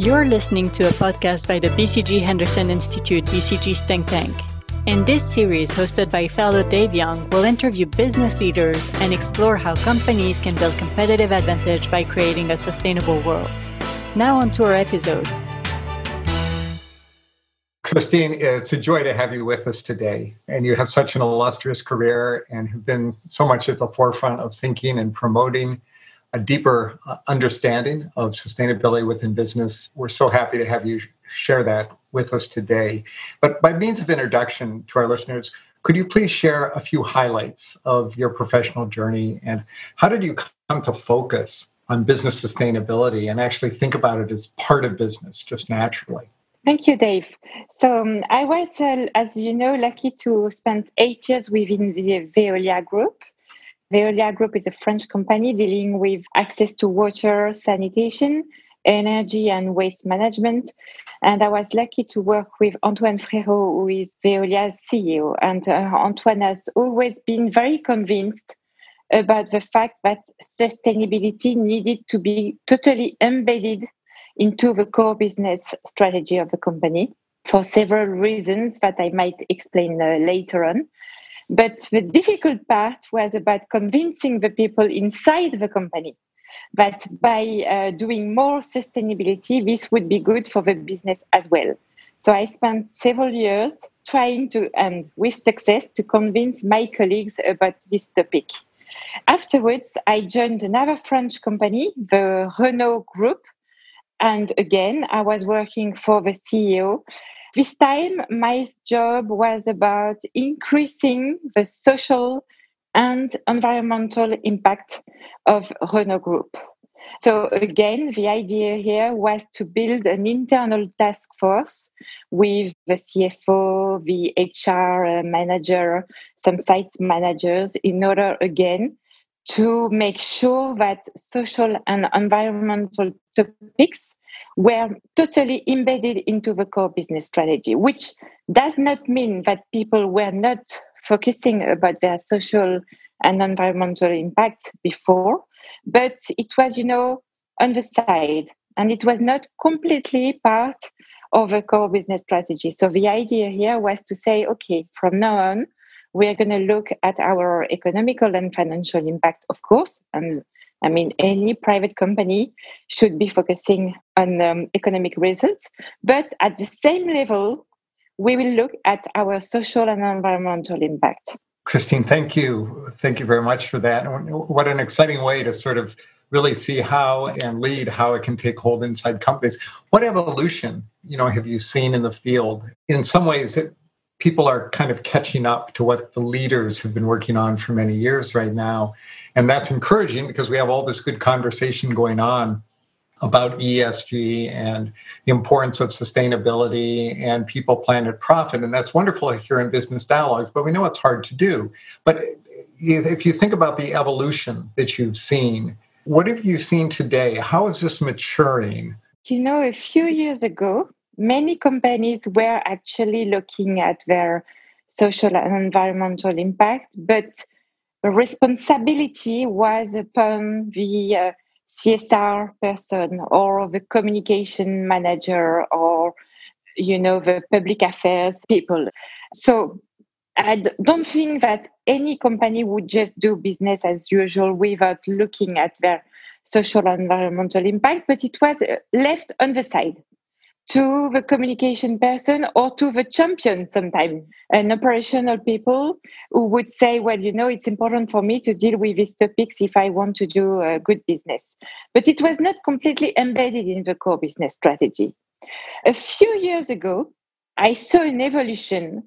You're listening to a podcast by the BCG Henderson Institute, BCG's think tank. In this series, hosted by fellow Dave Young, we'll interview business leaders and explore how companies can build competitive advantage by creating a sustainable world. Now, on to our episode. Christine, it's a joy to have you with us today. And you have such an illustrious career and have been so much at the forefront of thinking and promoting a deeper uh, understanding of sustainability within business. We're so happy to have you share that with us today. But by means of introduction to our listeners, could you please share a few highlights of your professional journey and how did you come to focus on business sustainability and actually think about it as part of business just naturally? Thank you, Dave. So um, I was, uh, as you know, lucky to spend eight years within the Veolia Group. Veolia Group is a French company dealing with access to water, sanitation, energy, and waste management. And I was lucky to work with Antoine Frérot, who is Veolia's CEO. And uh, Antoine has always been very convinced about the fact that sustainability needed to be totally embedded into the core business strategy of the company for several reasons that I might explain uh, later on. But the difficult part was about convincing the people inside the company that by uh, doing more sustainability, this would be good for the business as well. So I spent several years trying to, and with success, to convince my colleagues about this topic. Afterwards, I joined another French company, the Renault Group, and again, I was working for the CEO. This time, my job was about increasing the social and environmental impact of Renault Group. So, again, the idea here was to build an internal task force with the CFO, the HR manager, some site managers, in order, again, to make sure that social and environmental topics were totally embedded into the core business strategy, which does not mean that people were not focusing about their social and environmental impact before, but it was, you know, on the side and it was not completely part of the core business strategy. So the idea here was to say, okay, from now on, we're going to look at our economical and financial impact, of course. And I mean, any private company should be focusing on um, economic results, but at the same level, we will look at our social and environmental impact. Christine, thank you. Thank you very much for that. What an exciting way to sort of really see how and lead how it can take hold inside companies. What evolution, you know, have you seen in the field? In some ways, it, people are kind of catching up to what the leaders have been working on for many years right now. And that's encouraging because we have all this good conversation going on about ESG and the importance of sustainability and people, planet, profit. And that's wonderful here in business dialogues, but we know it's hard to do. But if you think about the evolution that you've seen, what have you seen today? How is this maturing? You know, a few years ago, many companies were actually looking at their social and environmental impact, but responsibility was upon the uh, CSR person or the communication manager or you know the public affairs people. So I don't think that any company would just do business as usual without looking at their social and environmental impact, but it was uh, left on the side to the communication person or to the champion sometimes an operational people who would say well you know it's important for me to deal with these topics if i want to do a good business. But it was not completely embedded in the core business strategy. A few years ago i saw an evolution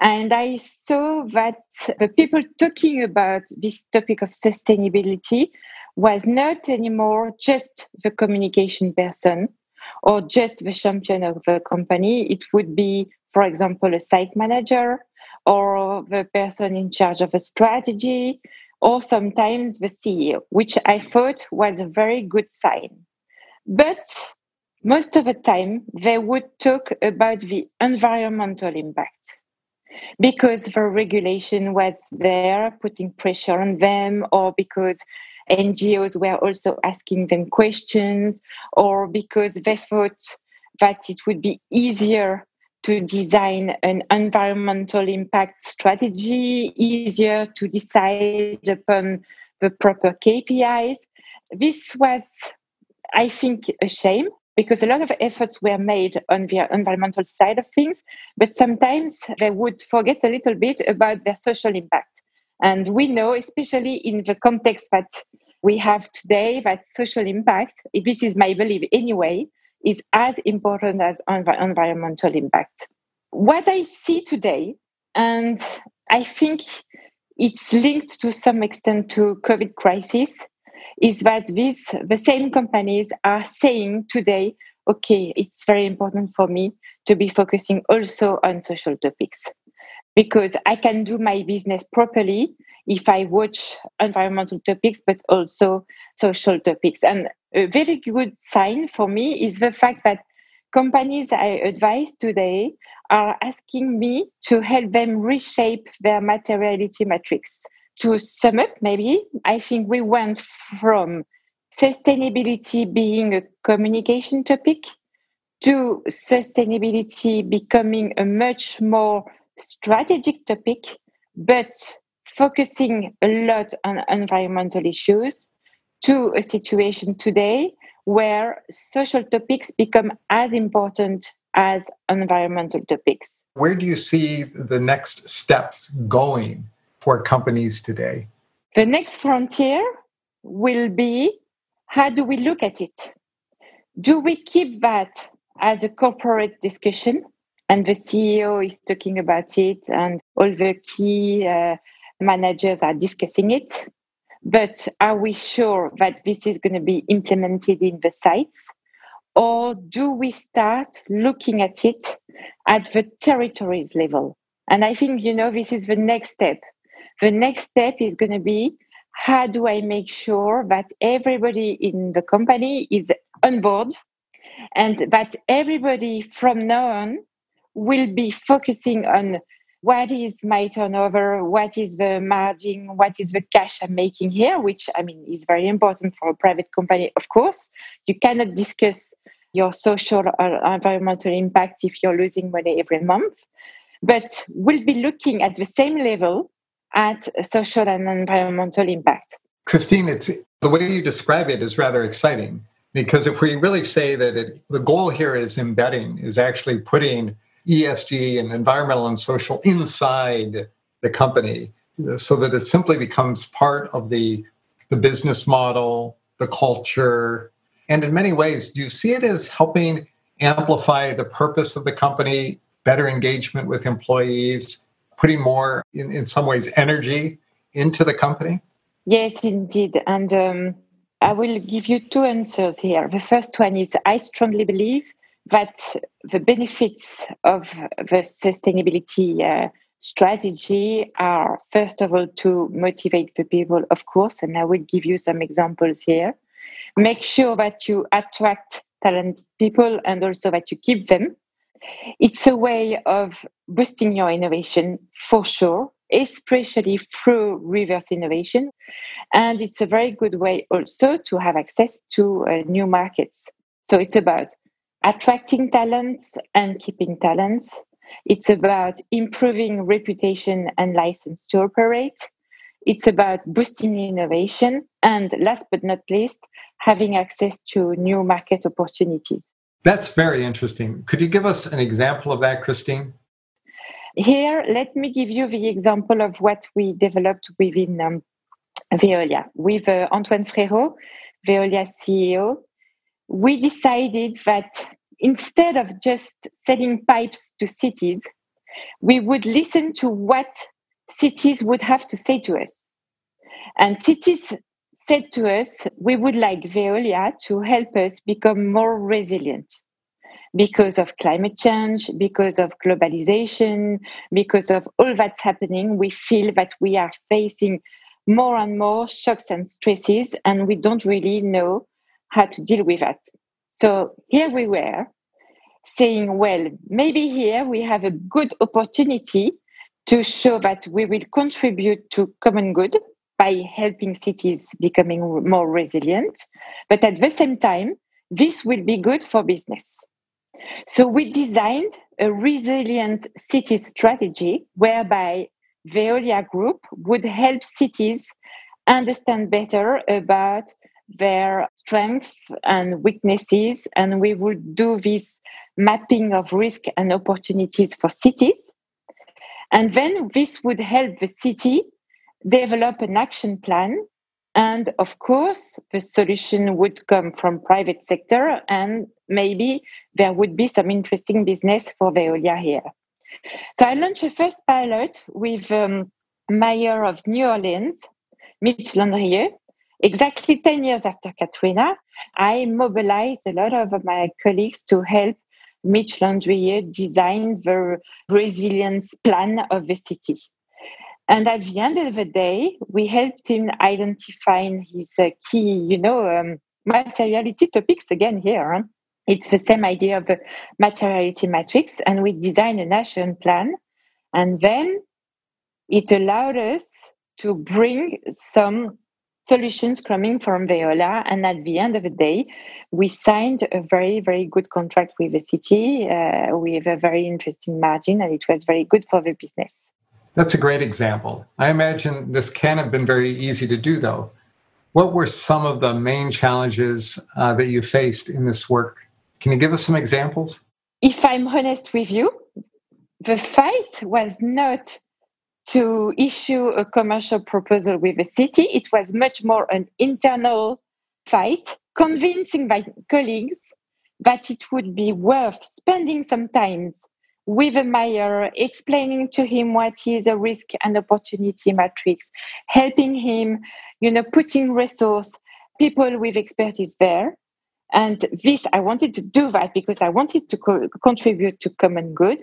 and i saw that the people talking about this topic of sustainability was not anymore just the communication person or just the champion of the company. It would be, for example, a site manager or the person in charge of a strategy or sometimes the CEO, which I thought was a very good sign. But most of the time, they would talk about the environmental impact because the regulation was there putting pressure on them or because NGOs were also asking them questions, or because they thought that it would be easier to design an environmental impact strategy, easier to decide upon the proper KPIs. This was, I think, a shame because a lot of efforts were made on the environmental side of things, but sometimes they would forget a little bit about their social impact. And we know, especially in the context that we have today, that social impact, this is my belief anyway, is as important as env- environmental impact. What I see today, and I think it's linked to some extent to COVID crisis, is that these the same companies are saying today, okay, it's very important for me to be focusing also on social topics because I can do my business properly if I watch environmental topics, but also social topics. And a very good sign for me is the fact that companies I advise today are asking me to help them reshape their materiality matrix. To sum up, maybe, I think we went from sustainability being a communication topic to sustainability becoming a much more strategic topic, but focusing a lot on environmental issues to a situation today where social topics become as important as environmental topics. Where do you see the next steps going for companies today? The next frontier will be how do we look at it? Do we keep that as a corporate discussion? And the CEO is talking about it, and all the key uh, managers are discussing it. But are we sure that this is going to be implemented in the sites? Or do we start looking at it at the territories level? And I think, you know, this is the next step. The next step is going to be how do I make sure that everybody in the company is on board and that everybody from now on will be focusing on what is my turnover, what is the margin, what is the cash I'm making here, which I mean is very important for a private company, of course. You cannot discuss your social or environmental impact if you're losing money every month. But we'll be looking at the same level at social and environmental impact. Christine, it's the way you describe it is rather exciting because if we really say that it, the goal here is embedding, is actually putting ESG and environmental and social inside the company so that it simply becomes part of the, the business model, the culture. And in many ways, do you see it as helping amplify the purpose of the company, better engagement with employees, putting more, in, in some ways, energy into the company? Yes, indeed. And um, I will give you two answers here. The first one is I strongly believe that the benefits of the sustainability uh, strategy are, first of all, to motivate the people, of course, and I will give you some examples here. Make sure that you attract talented people and also that you keep them. It's a way of boosting your innovation for sure, especially through reverse innovation. And it's a very good way also to have access to uh, new markets. So it's about attracting talents and keeping talents. It's about improving reputation and license to operate. It's about boosting innovation. And last but not least, having access to new market opportunities. That's very interesting. Could you give us an example of that, Christine? Here, let me give you the example of what we developed within um, Veolia. With uh, Antoine Frérot, Veolia's CEO, we decided that instead of just selling pipes to cities, we would listen to what cities would have to say to us. And cities said to us, we would like Veolia to help us become more resilient because of climate change, because of globalization, because of all that's happening. We feel that we are facing more and more shocks and stresses, and we don't really know how to deal with that. So here we were saying, well, maybe here we have a good opportunity to show that we will contribute to common good by helping cities becoming more resilient. But at the same time, this will be good for business. So we designed a resilient city strategy whereby Veolia Group would help cities understand better about their strengths and weaknesses, and we would do this mapping of risk and opportunities for cities. And then this would help the city develop an action plan. And of course, the solution would come from private sector and maybe there would be some interesting business for Veolia here. So I launched a first pilot with um, Mayor of New Orleans, Mitch Landrieu. Exactly 10 years after Katrina, I mobilized a lot of my colleagues to help Mitch Landrieu design the resilience plan of the city. And at the end of the day, we helped him identifying his uh, key, you know, um, materiality topics again here. Huh? It's the same idea of the materiality matrix, and we designed a national plan. And then it allowed us to bring some solutions coming from Veolia. And at the end of the day, we signed a very, very good contract with the city uh, with a very interesting margin, and it was very good for the business. That's a great example. I imagine this can have been very easy to do, though. What were some of the main challenges uh, that you faced in this work? Can you give us some examples? If I'm honest with you, the fight was not to issue a commercial proposal with the city. It was much more an internal fight, convincing my colleagues that it would be worth spending some time with a mayor, explaining to him what is a risk and opportunity matrix, helping him, you know, putting resource, people with expertise there. And this, I wanted to do that because I wanted to co- contribute to common good.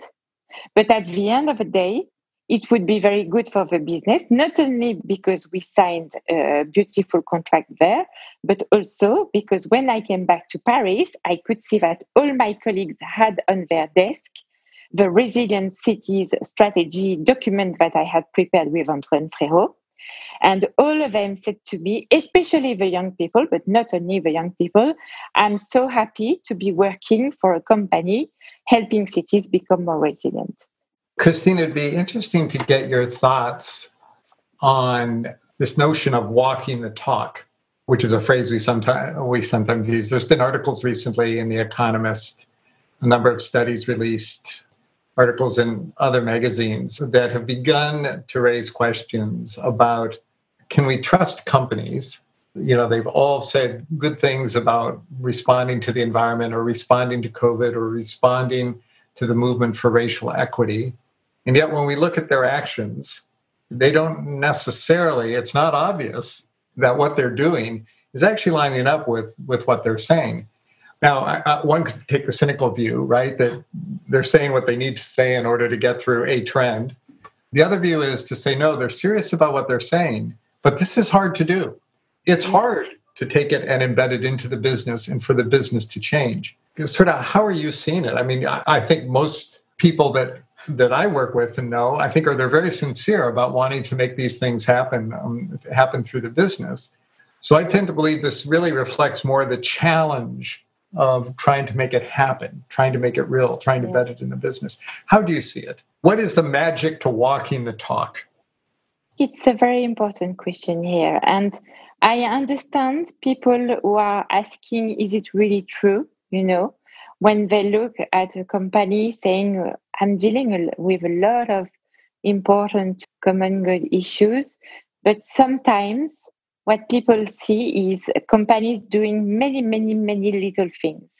But at the end of the day, it would be very good for the business, not only because we signed a beautiful contract there, but also because when I came back to Paris, I could see that all my colleagues had on their desk the resilient cities strategy document that I had prepared with Antoine Frérot. And all of them said to me, especially the young people, but not only the young people, I'm so happy to be working for a company helping cities become more resilient. Christine, it'd be interesting to get your thoughts on this notion of walking the talk, which is a phrase we sometimes we sometimes use. There's been articles recently in The Economist, a number of studies released, articles in other magazines that have begun to raise questions about can we trust companies? You know, they've all said good things about responding to the environment or responding to COVID or responding to the movement for racial equity. And yet, when we look at their actions, they don't necessarily, it's not obvious that what they're doing is actually lining up with, with what they're saying. Now, I, I, one could take the cynical view, right, that they're saying what they need to say in order to get through a trend. The other view is to say, no, they're serious about what they're saying, but this is hard to do. It's mm-hmm. hard to take it and embed it into the business and for the business to change. Sort of, how are you seeing it? I mean, I, I think most people that that I work with and know, I think are they're very sincere about wanting to make these things happen um, happen through the business. So I tend to believe this really reflects more the challenge of trying to make it happen, trying to make it real, trying to yeah. bet it in the business. How do you see it? What is the magic to walking the talk? It's a very important question here. And I understand people who are asking, is it really true? You know, when they look at a company saying, I'm dealing with a lot of important common good issues, but sometimes what people see is companies doing many, many, many little things.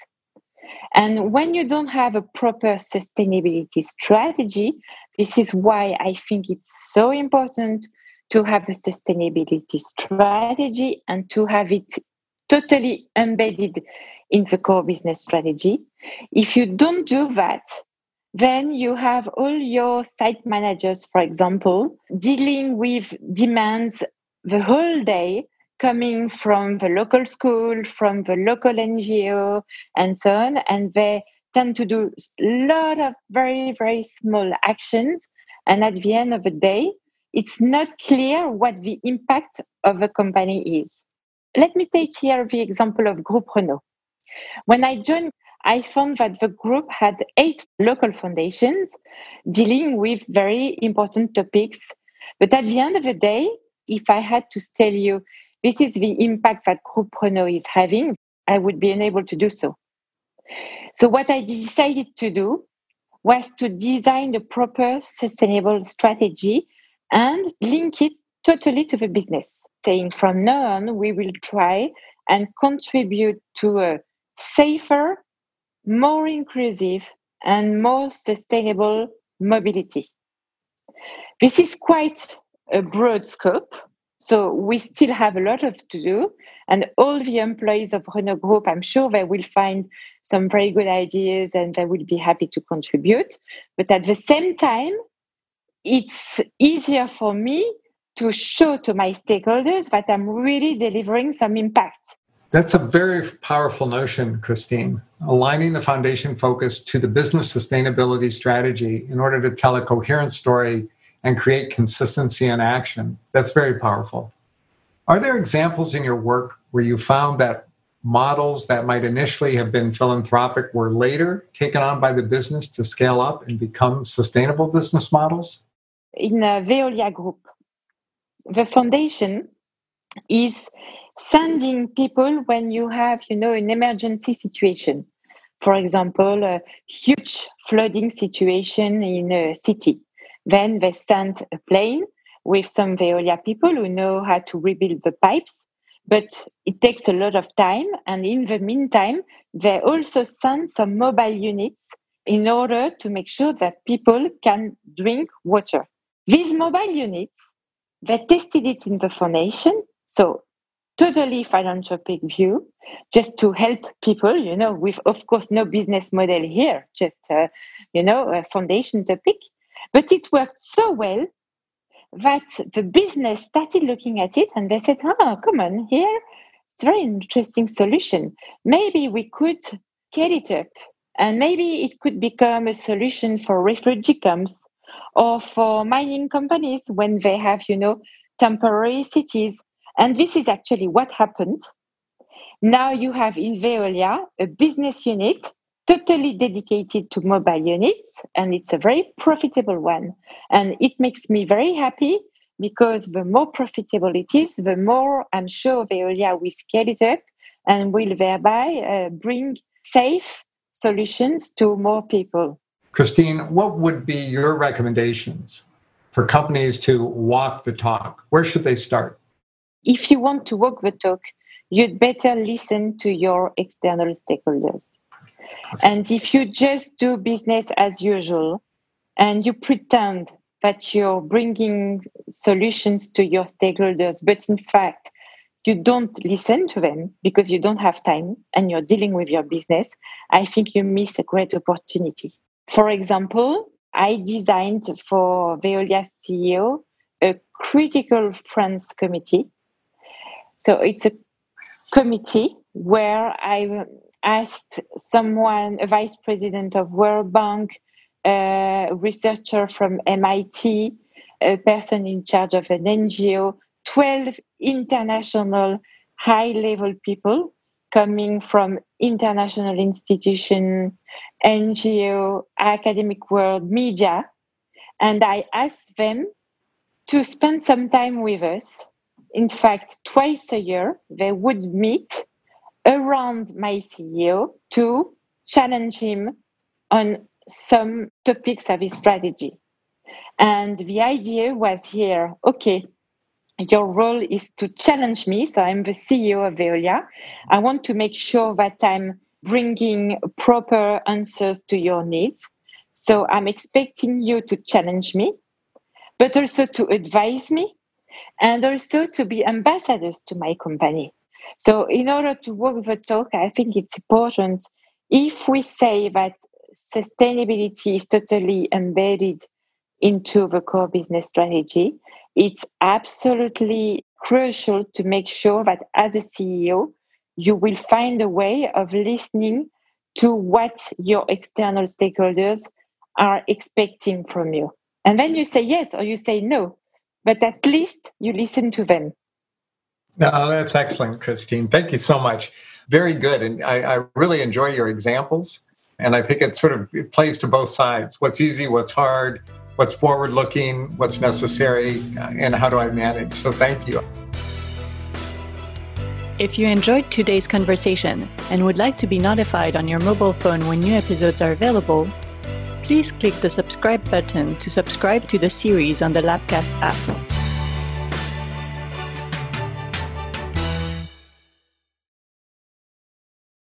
And when you don't have a proper sustainability strategy, this is why I think it's so important to have a sustainability strategy and to have it totally embedded in the core business strategy. If you don't do that, then you have all your site managers, for example, dealing with demands the whole day coming from the local school, from the local NGO, and so on. And they tend to do a lot of very, very small actions. And at the end of the day, it's not clear what the impact of a company is. Let me take here the example of Groupe Renault. When I joined, I found that the group had eight local foundations dealing with very important topics. But at the end of the day, if I had to tell you this is the impact that Groupe Renault is having, I would be unable to do so. So, what I decided to do was to design a proper sustainable strategy and link it totally to the business, saying from now on, we will try and contribute to a safer, more inclusive, and more sustainable mobility. This is quite a broad scope. So we still have a lot of to do. And all the employees of Renault Group, I'm sure they will find some very good ideas and they will be happy to contribute. But at the same time, it's easier for me to show to my stakeholders that I'm really delivering some impact. That's a very powerful notion, Christine. Aligning the foundation focus to the business sustainability strategy in order to tell a coherent story and create consistency in action. That's very powerful. Are there examples in your work where you found that models that might initially have been philanthropic were later taken on by the business to scale up and become sustainable business models? In a Veolia group, the foundation is sending people when you have, you know, an emergency situation. For example, a huge flooding situation in a city. Then they send a plane with some Veolia people who know how to rebuild the pipes, but it takes a lot of time. And in the meantime, they also send some mobile units in order to make sure that people can drink water. These mobile units, they tested it in the foundation. So totally philanthropic view, just to help people, you know, with, of course, no business model here, just, uh, you know, a foundation topic. But it worked so well that the business started looking at it and they said, oh, come on, here, it's very interesting solution. Maybe we could scale it up and maybe it could become a solution for refugee camps or for mining companies when they have, you know, temporary cities and this is actually what happened. Now you have in Veolia a business unit totally dedicated to mobile units, and it's a very profitable one. And it makes me very happy because the more profitable it is, the more I'm sure Veolia will scale it up and will thereby uh, bring safe solutions to more people. Christine, what would be your recommendations for companies to walk the talk? Where should they start? If you want to walk the talk, you'd better listen to your external stakeholders. And if you just do business as usual and you pretend that you're bringing solutions to your stakeholders, but in fact, you don't listen to them because you don't have time and you're dealing with your business, I think you miss a great opportunity. For example, I designed for Veolia CEO a critical friends committee so it's a committee where I asked someone, a vice president of World Bank, a researcher from MIT, a person in charge of an NGO, 12 international high level people coming from international institution, NGO, academic world, media. And I asked them to spend some time with us in fact, twice a year, they would meet around my CEO to challenge him on some topics of his strategy. And the idea was here okay, your role is to challenge me. So I'm the CEO of Veolia. I want to make sure that I'm bringing proper answers to your needs. So I'm expecting you to challenge me, but also to advise me and also to be ambassadors to my company. So, in order to walk the talk, I think it's important if we say that sustainability is totally embedded into the core business strategy, it's absolutely crucial to make sure that as a CEO, you will find a way of listening to what your external stakeholders are expecting from you. And then you say yes or you say no but at least you listen to them. No, that's excellent, Christine. Thank you so much. Very good. And I, I really enjoy your examples. And I think it sort of it plays to both sides what's easy, what's hard, what's forward looking, what's necessary, uh, and how do I manage. So thank you. If you enjoyed today's conversation and would like to be notified on your mobile phone when new episodes are available, please click the subscribe button to subscribe to the series on the Labcast app.